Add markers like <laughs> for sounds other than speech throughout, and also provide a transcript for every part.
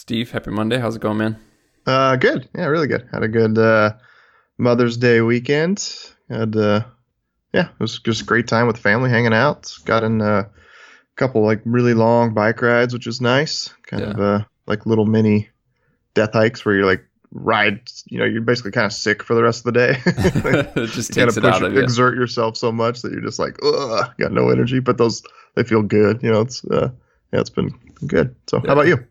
Steve, happy Monday. How's it going, man? Uh, good. Yeah, really good. Had a good uh, Mother's Day weekend. Had uh, yeah, it was just a great time with family hanging out. Got in uh, a couple like really long bike rides, which was nice. Kind Yeah. of uh, like little mini death hikes where you're like ride. You know, you're basically kind of sick for the rest of the day. <laughs> <laughs> it just you takes it push, out of you. exert yourself so much that you're just like, ugh, got no energy. But those they feel good. You know, it's uh, yeah, it's been good. So Yeah. how about you?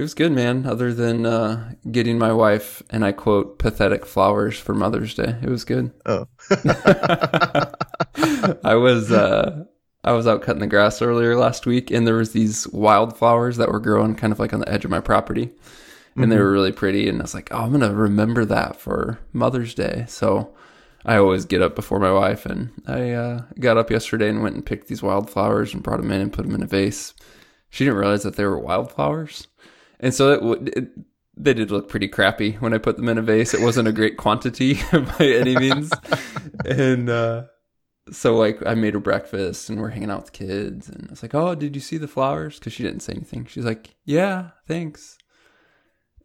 It was good, man. Other than uh, getting my wife, and I quote, pathetic flowers for Mother's Day. It was good. Oh, <laughs> <laughs> I was uh, I was out cutting the grass earlier last week, and there was these wildflowers that were growing kind of like on the edge of my property, and they were really pretty. And I was like, oh, I'm gonna remember that for Mother's Day. So I always get up before my wife, and I uh, got up yesterday and went and picked these wildflowers and brought them in and put them in a vase. She didn't realize that they were wildflowers, and so it, it they did look pretty crappy when I put them in a vase. It wasn't a great quantity <laughs> by any means, and uh, so like I made her breakfast and we're hanging out with kids, and I was like, "Oh, did you see the flowers?" Because she didn't say anything. She's like, "Yeah, thanks."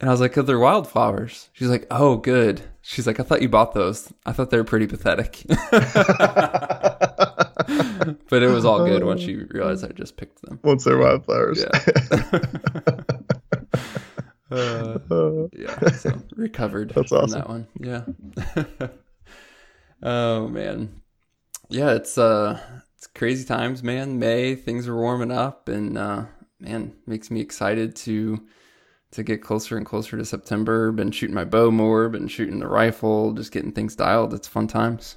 And I was like, "Oh, they're wildflowers." She's like, "Oh, good." She's like, "I thought you bought those. I thought they were pretty pathetic." <laughs> but it was all good once she realized I just picked them. once they're wildflowers. Yeah. <laughs> Uh, yeah, <laughs> so recovered That's awesome. that one. Yeah. <laughs> oh man. Yeah, it's uh it's crazy times, man. May, things are warming up and uh man, makes me excited to to get closer and closer to September. Been shooting my bow more, been shooting the rifle, just getting things dialed. It's fun times.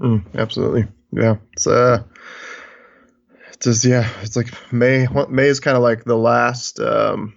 Mm, absolutely. Yeah. It's uh it's just yeah, it's like May what- May is kind of like the last um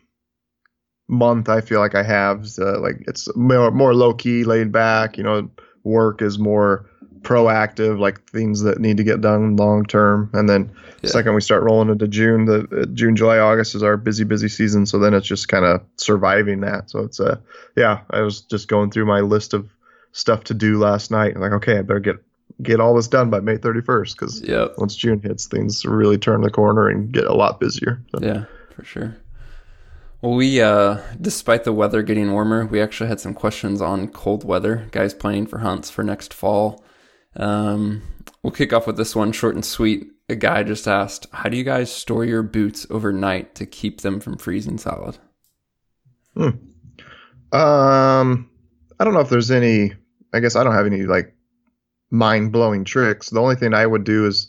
month I feel like I have uh, like it's more more low key, laid back, you know, work is more proactive, like things that need to get done long term. And then Yeah. second we start rolling into June, the uh, June, July, August is our busy busy season, so then it's just kind of surviving that. So it's uh yeah, I was just going through my list of stuff to do last night. like, okay, I better get get all this done by May 31st because Yep. once June hits, things really turn the corner and get a lot busier. So, Yeah, for sure. We, uh, despite the weather getting warmer, we actually had some questions on cold weather, guys planning for hunts for next fall. Um, we'll kick off with this one short and sweet. A guy just asked, How do you guys store your boots overnight to keep them from freezing solid? Um, I don't know if there's any. I guess I don't have any like mind blowing tricks. The only thing I would do is,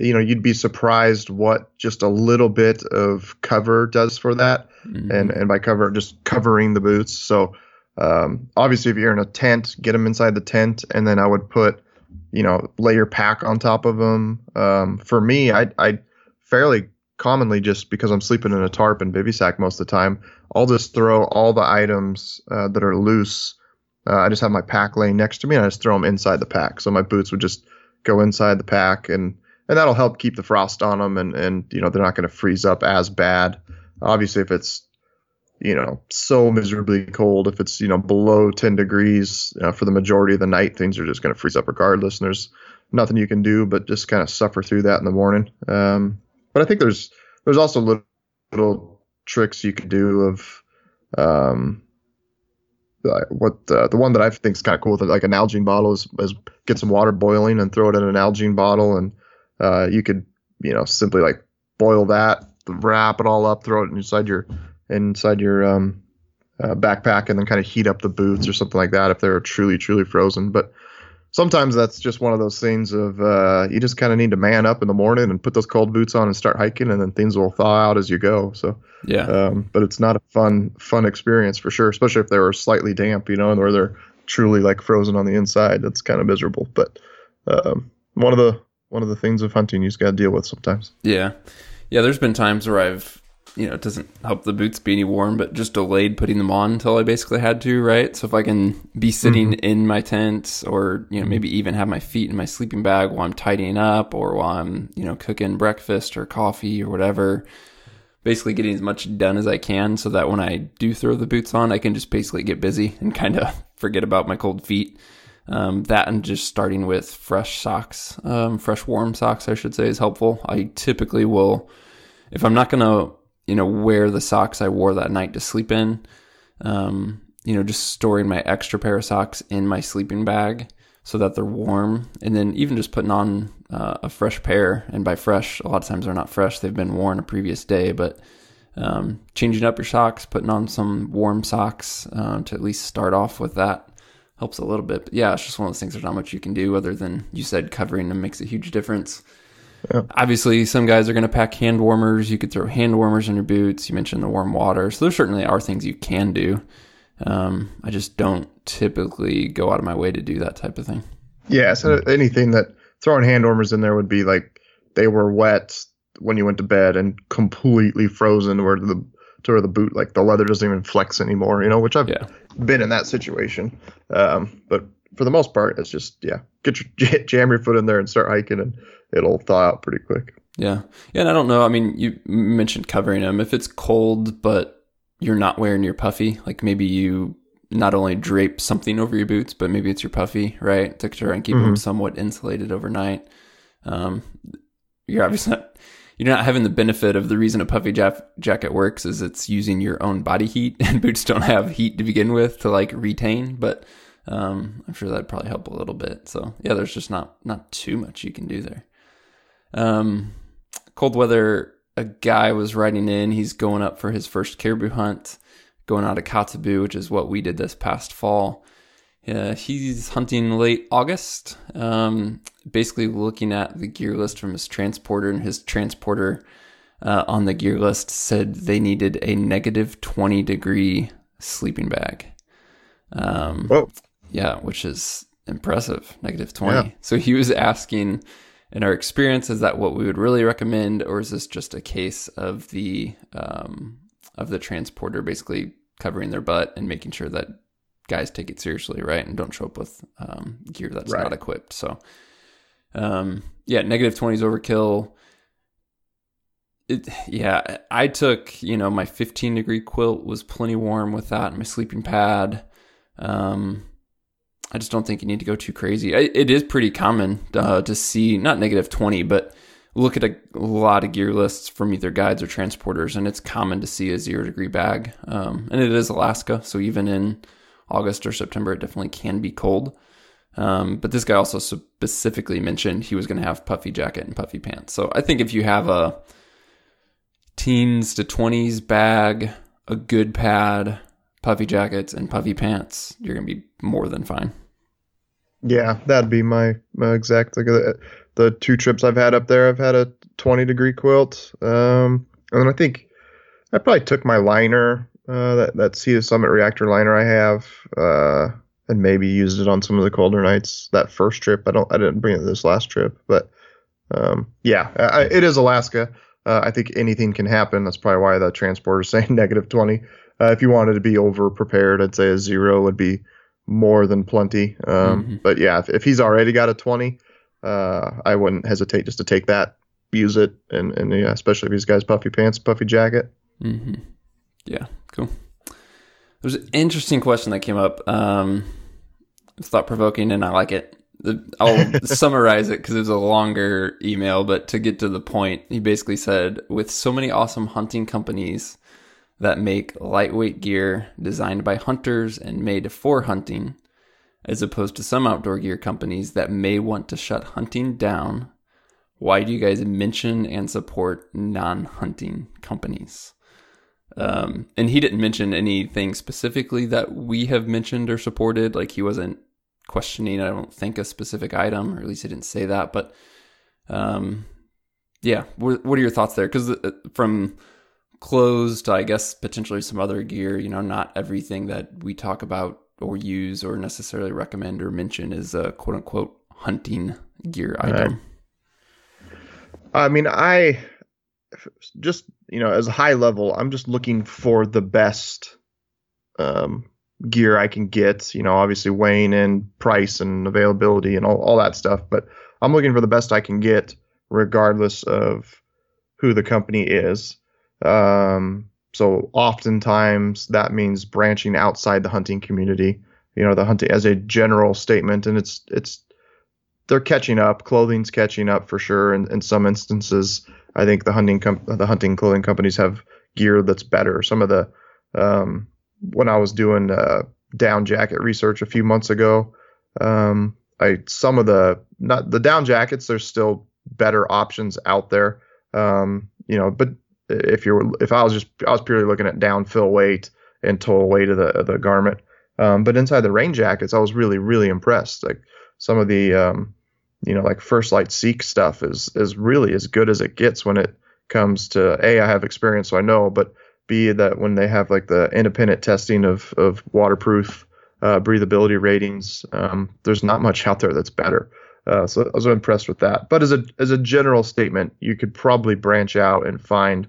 you know, you'd be surprised what just a little bit of cover does for that. Mhm. and and by cover just covering the boots. So um, obviously, if you're in a tent, get them inside the tent, and then I would put, you know, lay your pack on top of them. Um, for me, I I fairly commonly just because I'm sleeping in a tarp and bivy sack most of the time, I'll just throw all the items uh, that are loose. Uh, I just have my pack laying next to me, and I just throw them inside the pack. So my boots would just go inside the pack, and and that'll help keep the frost on them, and and you know they're not going to freeze up as bad. Obviously, if it's you know so miserably cold, if it's you know below 10 degrees uh, for the majority of the night, things are just going to freeze up regardless, and there's nothing you can do but just kind of suffer through that in the morning. Um, but I think there's there's also little, little tricks you can do of um, what uh, the one that I think is kind of cool with like an Nalgene bottle is, is get some water boiling and throw it in an Nalgene bottle, and uh, you could you know simply like boil that, wrap it all up, throw it inside your inside your um, uh, backpack, and then kind of heat up the boots or something like that if they're truly truly frozen. But sometimes that's just one of those things of uh, you just kind of need to man up in the morning and put those cold boots on and start hiking, and then things will thaw out as you go. So. Yeah. Um, but it's not a fun fun experience for sure, especially if they were slightly damp, you know, and where they're truly like frozen on the inside. That's kind of miserable. But um, one of the one of the things of hunting you just got to deal with sometimes. Yeah. Yeah, there's been times where I've, you know, it doesn't help the boots be any warm, but just delayed putting them on until I basically had to, right? So if I can be sitting mm-hmm. in my tent or, you know, maybe even have my feet in my sleeping bag while I'm tidying up or while I'm, you know, cooking breakfast or coffee or whatever, basically getting as much done as I can so that when I do throw the boots on, I can just basically get busy and kind of <laughs> forget about my cold feet. Um, that and just starting with fresh socks, um, fresh warm socks, I should say, is helpful. I typically will, if I'm not gonna, you know, wear the socks I wore that night to sleep in. Um, you know, just storing my extra pair of socks in my sleeping bag so that they're warm. And then even just putting on uh, a fresh pair. And by fresh, a lot of times they're not fresh, they've been worn a previous day. But um, changing up your socks, putting on some warm socks uh, to at least start off with that helps a little bit. But yeah, it's just one of those things. There's not much you can do other than you said covering them makes a huge difference. Yeah. Obviously, some guys are going to pack hand warmers. You could throw hand warmers in your boots. You mentioned the warm water. So there certainly are things you can do. Um, I just don't typically go out of my way to do that type of thing. Yeah, so anything that throwing hand warmers in there would be like they were wet when you went to bed and completely frozen where the to where the boot like the leather doesn't even flex anymore. You know, which I've yeah. been in that situation. Um, but for the most part, it's just yeah, get your <laughs> jam your foot in there and start hiking, and it'll thaw out pretty quick. Yeah, yeah, and I don't know. I mean, you mentioned covering them. If it's cold, but you're not wearing your puffy, like maybe you not only drape something over your boots, but maybe it's your puffy, right, to try and keep mm-hmm. them somewhat insulated overnight. Um, you're obviously not you're not having the benefit of the reason a puffy ja- jacket works is it's using your own body heat, <laughs> and boots don't have heat to begin with to like retain, but um, I'm sure that'd probably help a little bit. So yeah, there's just not not too much you can do there. Um, cold weather. A guy was riding in. He's going up for his first caribou hunt, going out of Kotzebue, which is what we did this past fall. Uh, he's hunting late August. Um, basically, looking at the gear list from his transporter, and his transporter uh, on the gear list said they needed a negative 20 degree sleeping bag. Um, Whoa. Yeah, which is impressive. Negative 20. Yeah. So he was asking, in our experience, is that what we would really recommend, or is this just a case of the um, of the transporter basically covering their butt and making sure that guys take it seriously, right, and don't show up with um, gear that's right. not equipped. So, um, yeah, negative twenty is overkill. It, yeah, I took you know my 15 degree quilt was plenty warm with that, and my sleeping pad. Um, I just don't think you need to go too crazy. it is pretty common uh, to see not negative 20, but look at a, lot of gear lists from either guides or transporters, and it's common to see a zero degree bag. Um, and it is Alaska, so even in August or September, it definitely can be cold. Um, but this guy also specifically mentioned he was going to have puffy jacket and puffy pants. So I think if you have a teens to 20s bag, a good pad, puffy jackets, and puffy pants, you're going to be more than fine. Yeah, that'd be my, my exact. Like the, the two trips I've had up there, I've had a 20 degree quilt. Um, and I think I probably took my liner uh, that that Sea to Summit reactor liner I have, uh, and maybe used it on some of the colder nights. That first trip, I don't, I didn't bring it this last trip, but um, yeah, I, it is Alaska. Uh, I think anything can happen. That's probably why the transporter is <laughs> saying negative 20. Uh, if you wanted to be over prepared, I'd say a zero would be more than plenty. Um, mm-hmm. But yeah, if, if, he's already got a 20, uh, I wouldn't hesitate just to take that, use it, and, and yeah, especially if he's got his puffy pants, puffy jacket. Mm-hmm. Yeah, cool. There's an interesting question that came up. Um, it's thought provoking, and I like it. I'll <laughs> summarize it because it was a longer email, but to get to the point, he basically said, with so many awesome hunting companies that make lightweight gear designed by hunters and made for hunting, as opposed to some outdoor gear companies that may want to shut hunting down, why do you guys mention and support non hunting companies? Um, and he didn't mention anything specifically that we have mentioned or supported. Like he wasn't questioning, I don't think, a specific item, or at least he didn't say that. But um, yeah, what, what are your thoughts there? Because uh, from clothes to, I guess, potentially some other gear, you know, not everything that we talk about or use or necessarily recommend or mention is a quote unquote hunting gear item. Right. I mean, I just you know as a high level i'm just looking for the best um, gear i can get you know obviously weighing in price and availability and all, all that stuff but i'm looking for the best i can get regardless of who the company is. Um, so oftentimes that means branching outside the hunting community you know the hunting as a general statement and it's it's they're catching up clothing's catching up for sure in, in some instances I think the hunting com- the hunting clothing companies have gear that's better. Some of the um, when I was doing uh, down jacket research a few months ago, um, I some of the not the down jackets. There's still better options out there. Um, you know, but if you're if I was just I was purely looking at down fill weight and total weight of the of the garment. Um, but inside the rain jackets, I was really really impressed. Like some of the um, you know like First Lite Seek stuff is is really as good as it gets when it comes to a I have experience so I know, but b that when they have like the independent testing of of waterproof uh, breathability ratings, um, there's not much out there that's better. Uh, so I was impressed with that. But as a as a general statement, you could probably branch out and find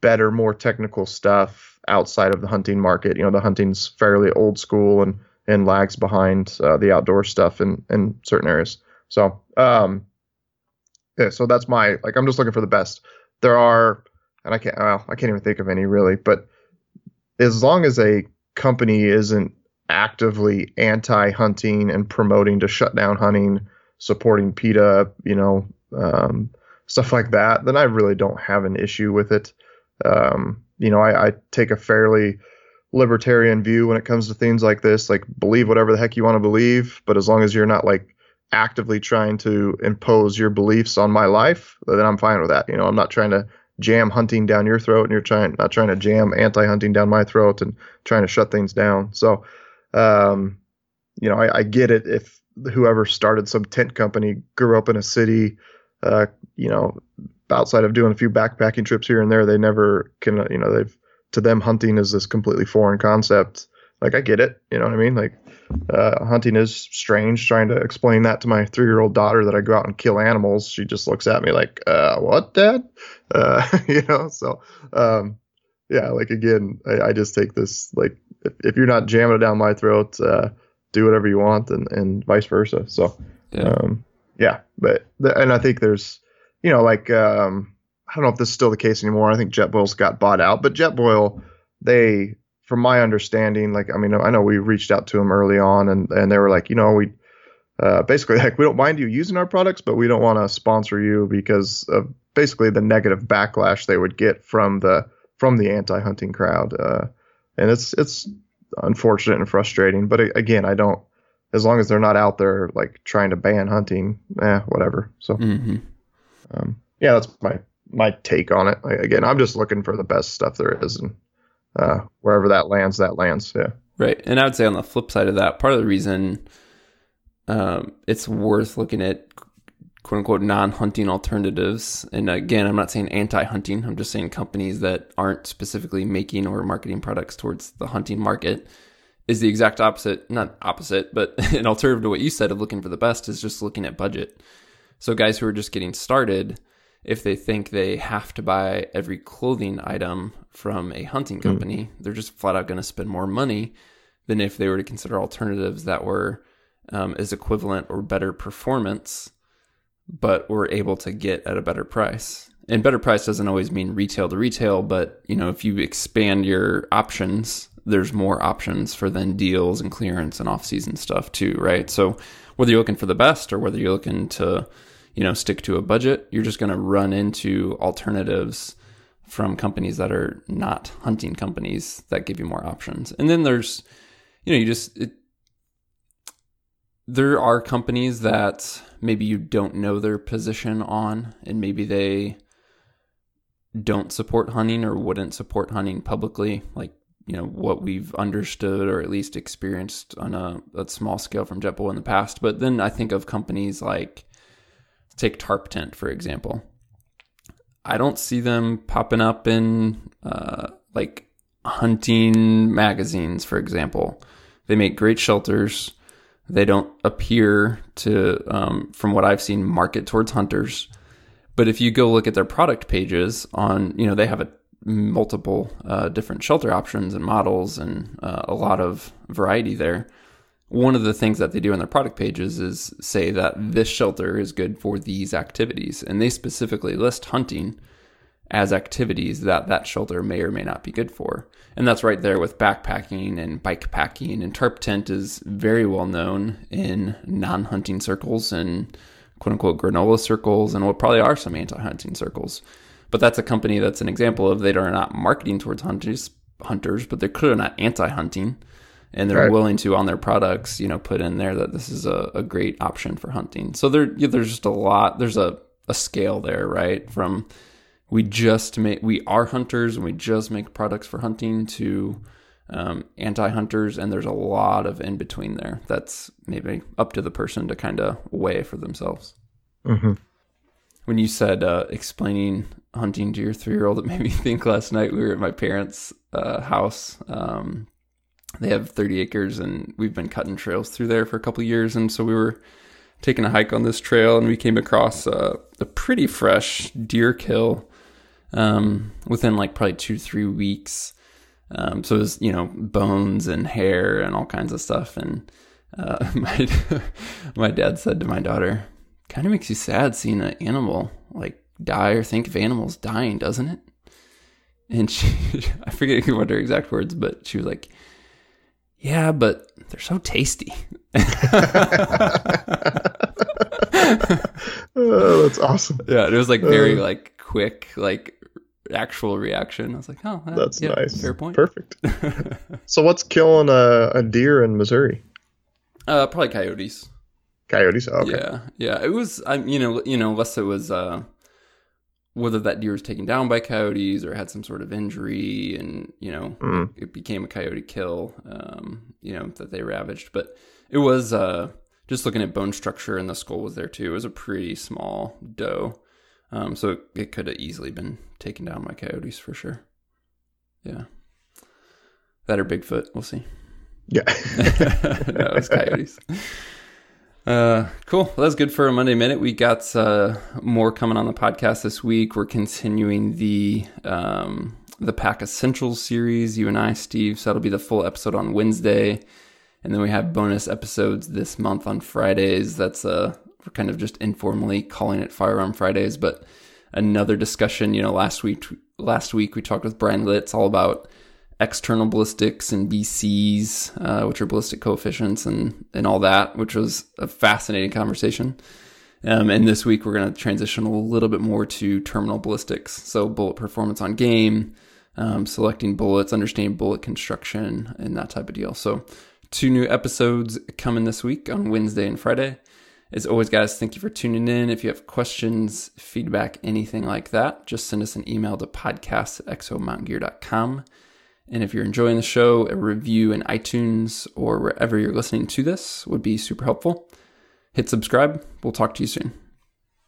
better, more technical stuff outside of the hunting market. You know, the hunting's fairly old school and and lags behind uh, the outdoor stuff in in certain areas. So um, yeah, so that's my like I'm just looking for the best. There are, and I can't well I can't even think of any really, but as long as a company isn't actively anti-hunting and promoting to shut down hunting, supporting PETA, you know, um, stuff like that, then I really don't have an issue with it. Um, you know, I, I, take a fairly libertarian view when it comes to things like this. Like, believe whatever the heck you want to believe, but as long as you're not like actively trying to impose your beliefs on my life, then I'm fine with that. You know, I'm not trying to jam hunting down your throat, and you're trying not trying to jam anti-hunting down my throat and trying to shut things down. So, um, you know, I, I, get it if whoever started some tent company grew up in a city, uh, you know, outside of doing a few backpacking trips here and there, they never can, you know, they've to them hunting is this completely foreign concept. Like I get it, you know what I mean? Like uh, hunting is strange. Trying to explain that to my three-year-old daughter that I go out and kill animals, she just looks at me like, uh, "What, Dad?" Uh, <laughs> you know. So, um, yeah, like again, I, I, just take this like if, if you're not jamming it down my throat, uh, do whatever you want, and, and vice versa. So, yeah, um, yeah but the, and I think there's, you know, like um, I don't know if this is still the case anymore. I think Jetboil's got bought out, but Jetboil, they, from my understanding, like I mean, I know we reached out to them early on, and and they were like, you know, we. Uh, basically, <laughs> like we don't mind you using our products, but we don't want to sponsor you because of basically the negative backlash they would get from the from the anti-hunting crowd. Uh, and it's it's unfortunate and frustrating. But again, I don't. As long as they're not out there like trying to ban hunting, eh, whatever. So, mm-hmm. um, yeah, that's my my take on it. Like, again, I'm just looking for the best stuff there is, and uh, wherever that lands, that lands. Yeah. Right, and I would say on the flip side of that, part of the reason um, it's worth looking at quote unquote non hunting alternatives. And again, I'm not saying anti hunting, I'm just saying companies that aren't specifically making or marketing products towards the hunting market is the exact opposite. Not opposite, but <laughs> an alternative to what you said of looking for the best is just looking at budget. So, guys who are just getting started, if they think they have to buy every clothing item from a hunting hmm. company, mm. they're just flat out going to spend more money than if they were to consider alternatives that were um, as equivalent or better performance but we're able to get at a better price. And better price doesn't always mean retail to retail, but you know, if you expand your options, there's more options for then deals and clearance and off-season stuff too, right? So whether you're looking for the best or whether you're looking to, you know, stick to a budget, you're just going to run into alternatives from companies that are not hunting companies that give you more options. And then there's, you know, you just it, there are companies that maybe you don't know their position on, and maybe they don't support hunting or wouldn't support hunting publicly, like you know what we've understood or at least experienced on a, a small scale from JetBoil in the past. But then I think of companies like take Tarptent for example. I don't see them popping up in uh, like hunting magazines, for example. They make great shelters they don't appear to, um, from what I've seen, market towards hunters. But if you go look at their product pages on, you know, they have a multiple uh, different shelter options and models and uh, a lot of variety there. One of the things that they do on their product pages is say that this shelter is good for these activities, and they specifically list hunting as activities that that shelter may or may not be good for. And that's right there with backpacking and bike packing. And Tarptent is very well known in non hunting circles and quote unquote granola circles and what probably are some anti hunting circles. but that's a company that's an example of they are not marketing towards hunters, hunters, but they're clearly not anti-hunting, and they're Right. willing to on their products, you know, put in there that this is a, a great option for hunting. So there, yeah, there's just a lot. There's a a scale there, right? From we just make we are hunters and we just make products for hunting to um, anti-hunters, and there's a lot of in between there. That's maybe up to the person to kind of weigh for themselves hmm when you said uh, explaining hunting to your three year old, it made me <laughs> think last night we were at my parents' uh, house. Um, they have 30 acres and we've been cutting trails through there for a couple years. And so we were taking a hike on this trail and we came across uh, a pretty fresh deer kill um, within like probably two, three weeks. Um, so it was, you know, bones and hair and all kinds of stuff. And uh, <laughs> my, my dad said to my daughter, kind of makes you sad seeing an animal like die or think of animals dying, doesn't it? And she, <laughs> I forget what her exact words, but she was like, "Yeah, but they're so tasty." <laughs> <laughs> oh, that's awesome. Yeah, it was like very Uh. like quick, like actual reaction. I was like, "Oh, that- That's yeah, nice. Fair point." Perfect. <laughs> So, what's killing a, a deer in Missouri? uh, probably coyotes. Coyotes. Oh, okay. Yeah, yeah. It was. I'm. You know. You know. Unless it was. uh whether that deer was taken down by coyotes or had some sort of injury, and you know, Mm. it became a coyote kill. Um, you know that they ravaged, but it was uh just looking at bone structure, and the skull was there too. It was a pretty small doe, um, so it, it could have easily been taken down by coyotes for sure. Yeah, that or Bigfoot. We'll see. Yeah. <laughs> no, it was <laughs> coyotes. Uh, cool. Well, that's good for a Monday minute. We got uh, more coming on the podcast this week. We're continuing the um, the Pack Essentials series. You and I, Steve. So that'll be the full episode on Wednesday, and then we have bonus episodes this month on Fridays. That's uh, we're kind of just informally calling it Firearm Fridays, but another discussion. You know, last week last week we talked with Brian Litz all about external ballistics and BCs, uh, which are ballistic coefficients and, and all that, which was a fascinating conversation. Um, and this week we're going to transition a little bit more to terminal ballistics. So bullet performance on game, um, selecting bullets, understanding bullet construction, and that type of deal. So two new episodes coming this week on Wednesday and Friday. As always, guys, thank you for tuning in. If you have questions, feedback, anything like that, just send us an email to podcast at exomountaingear.com. And if you're enjoying the show, a review in iTunes or wherever you're listening to this would be super helpful. Hit subscribe. We'll talk to you soon.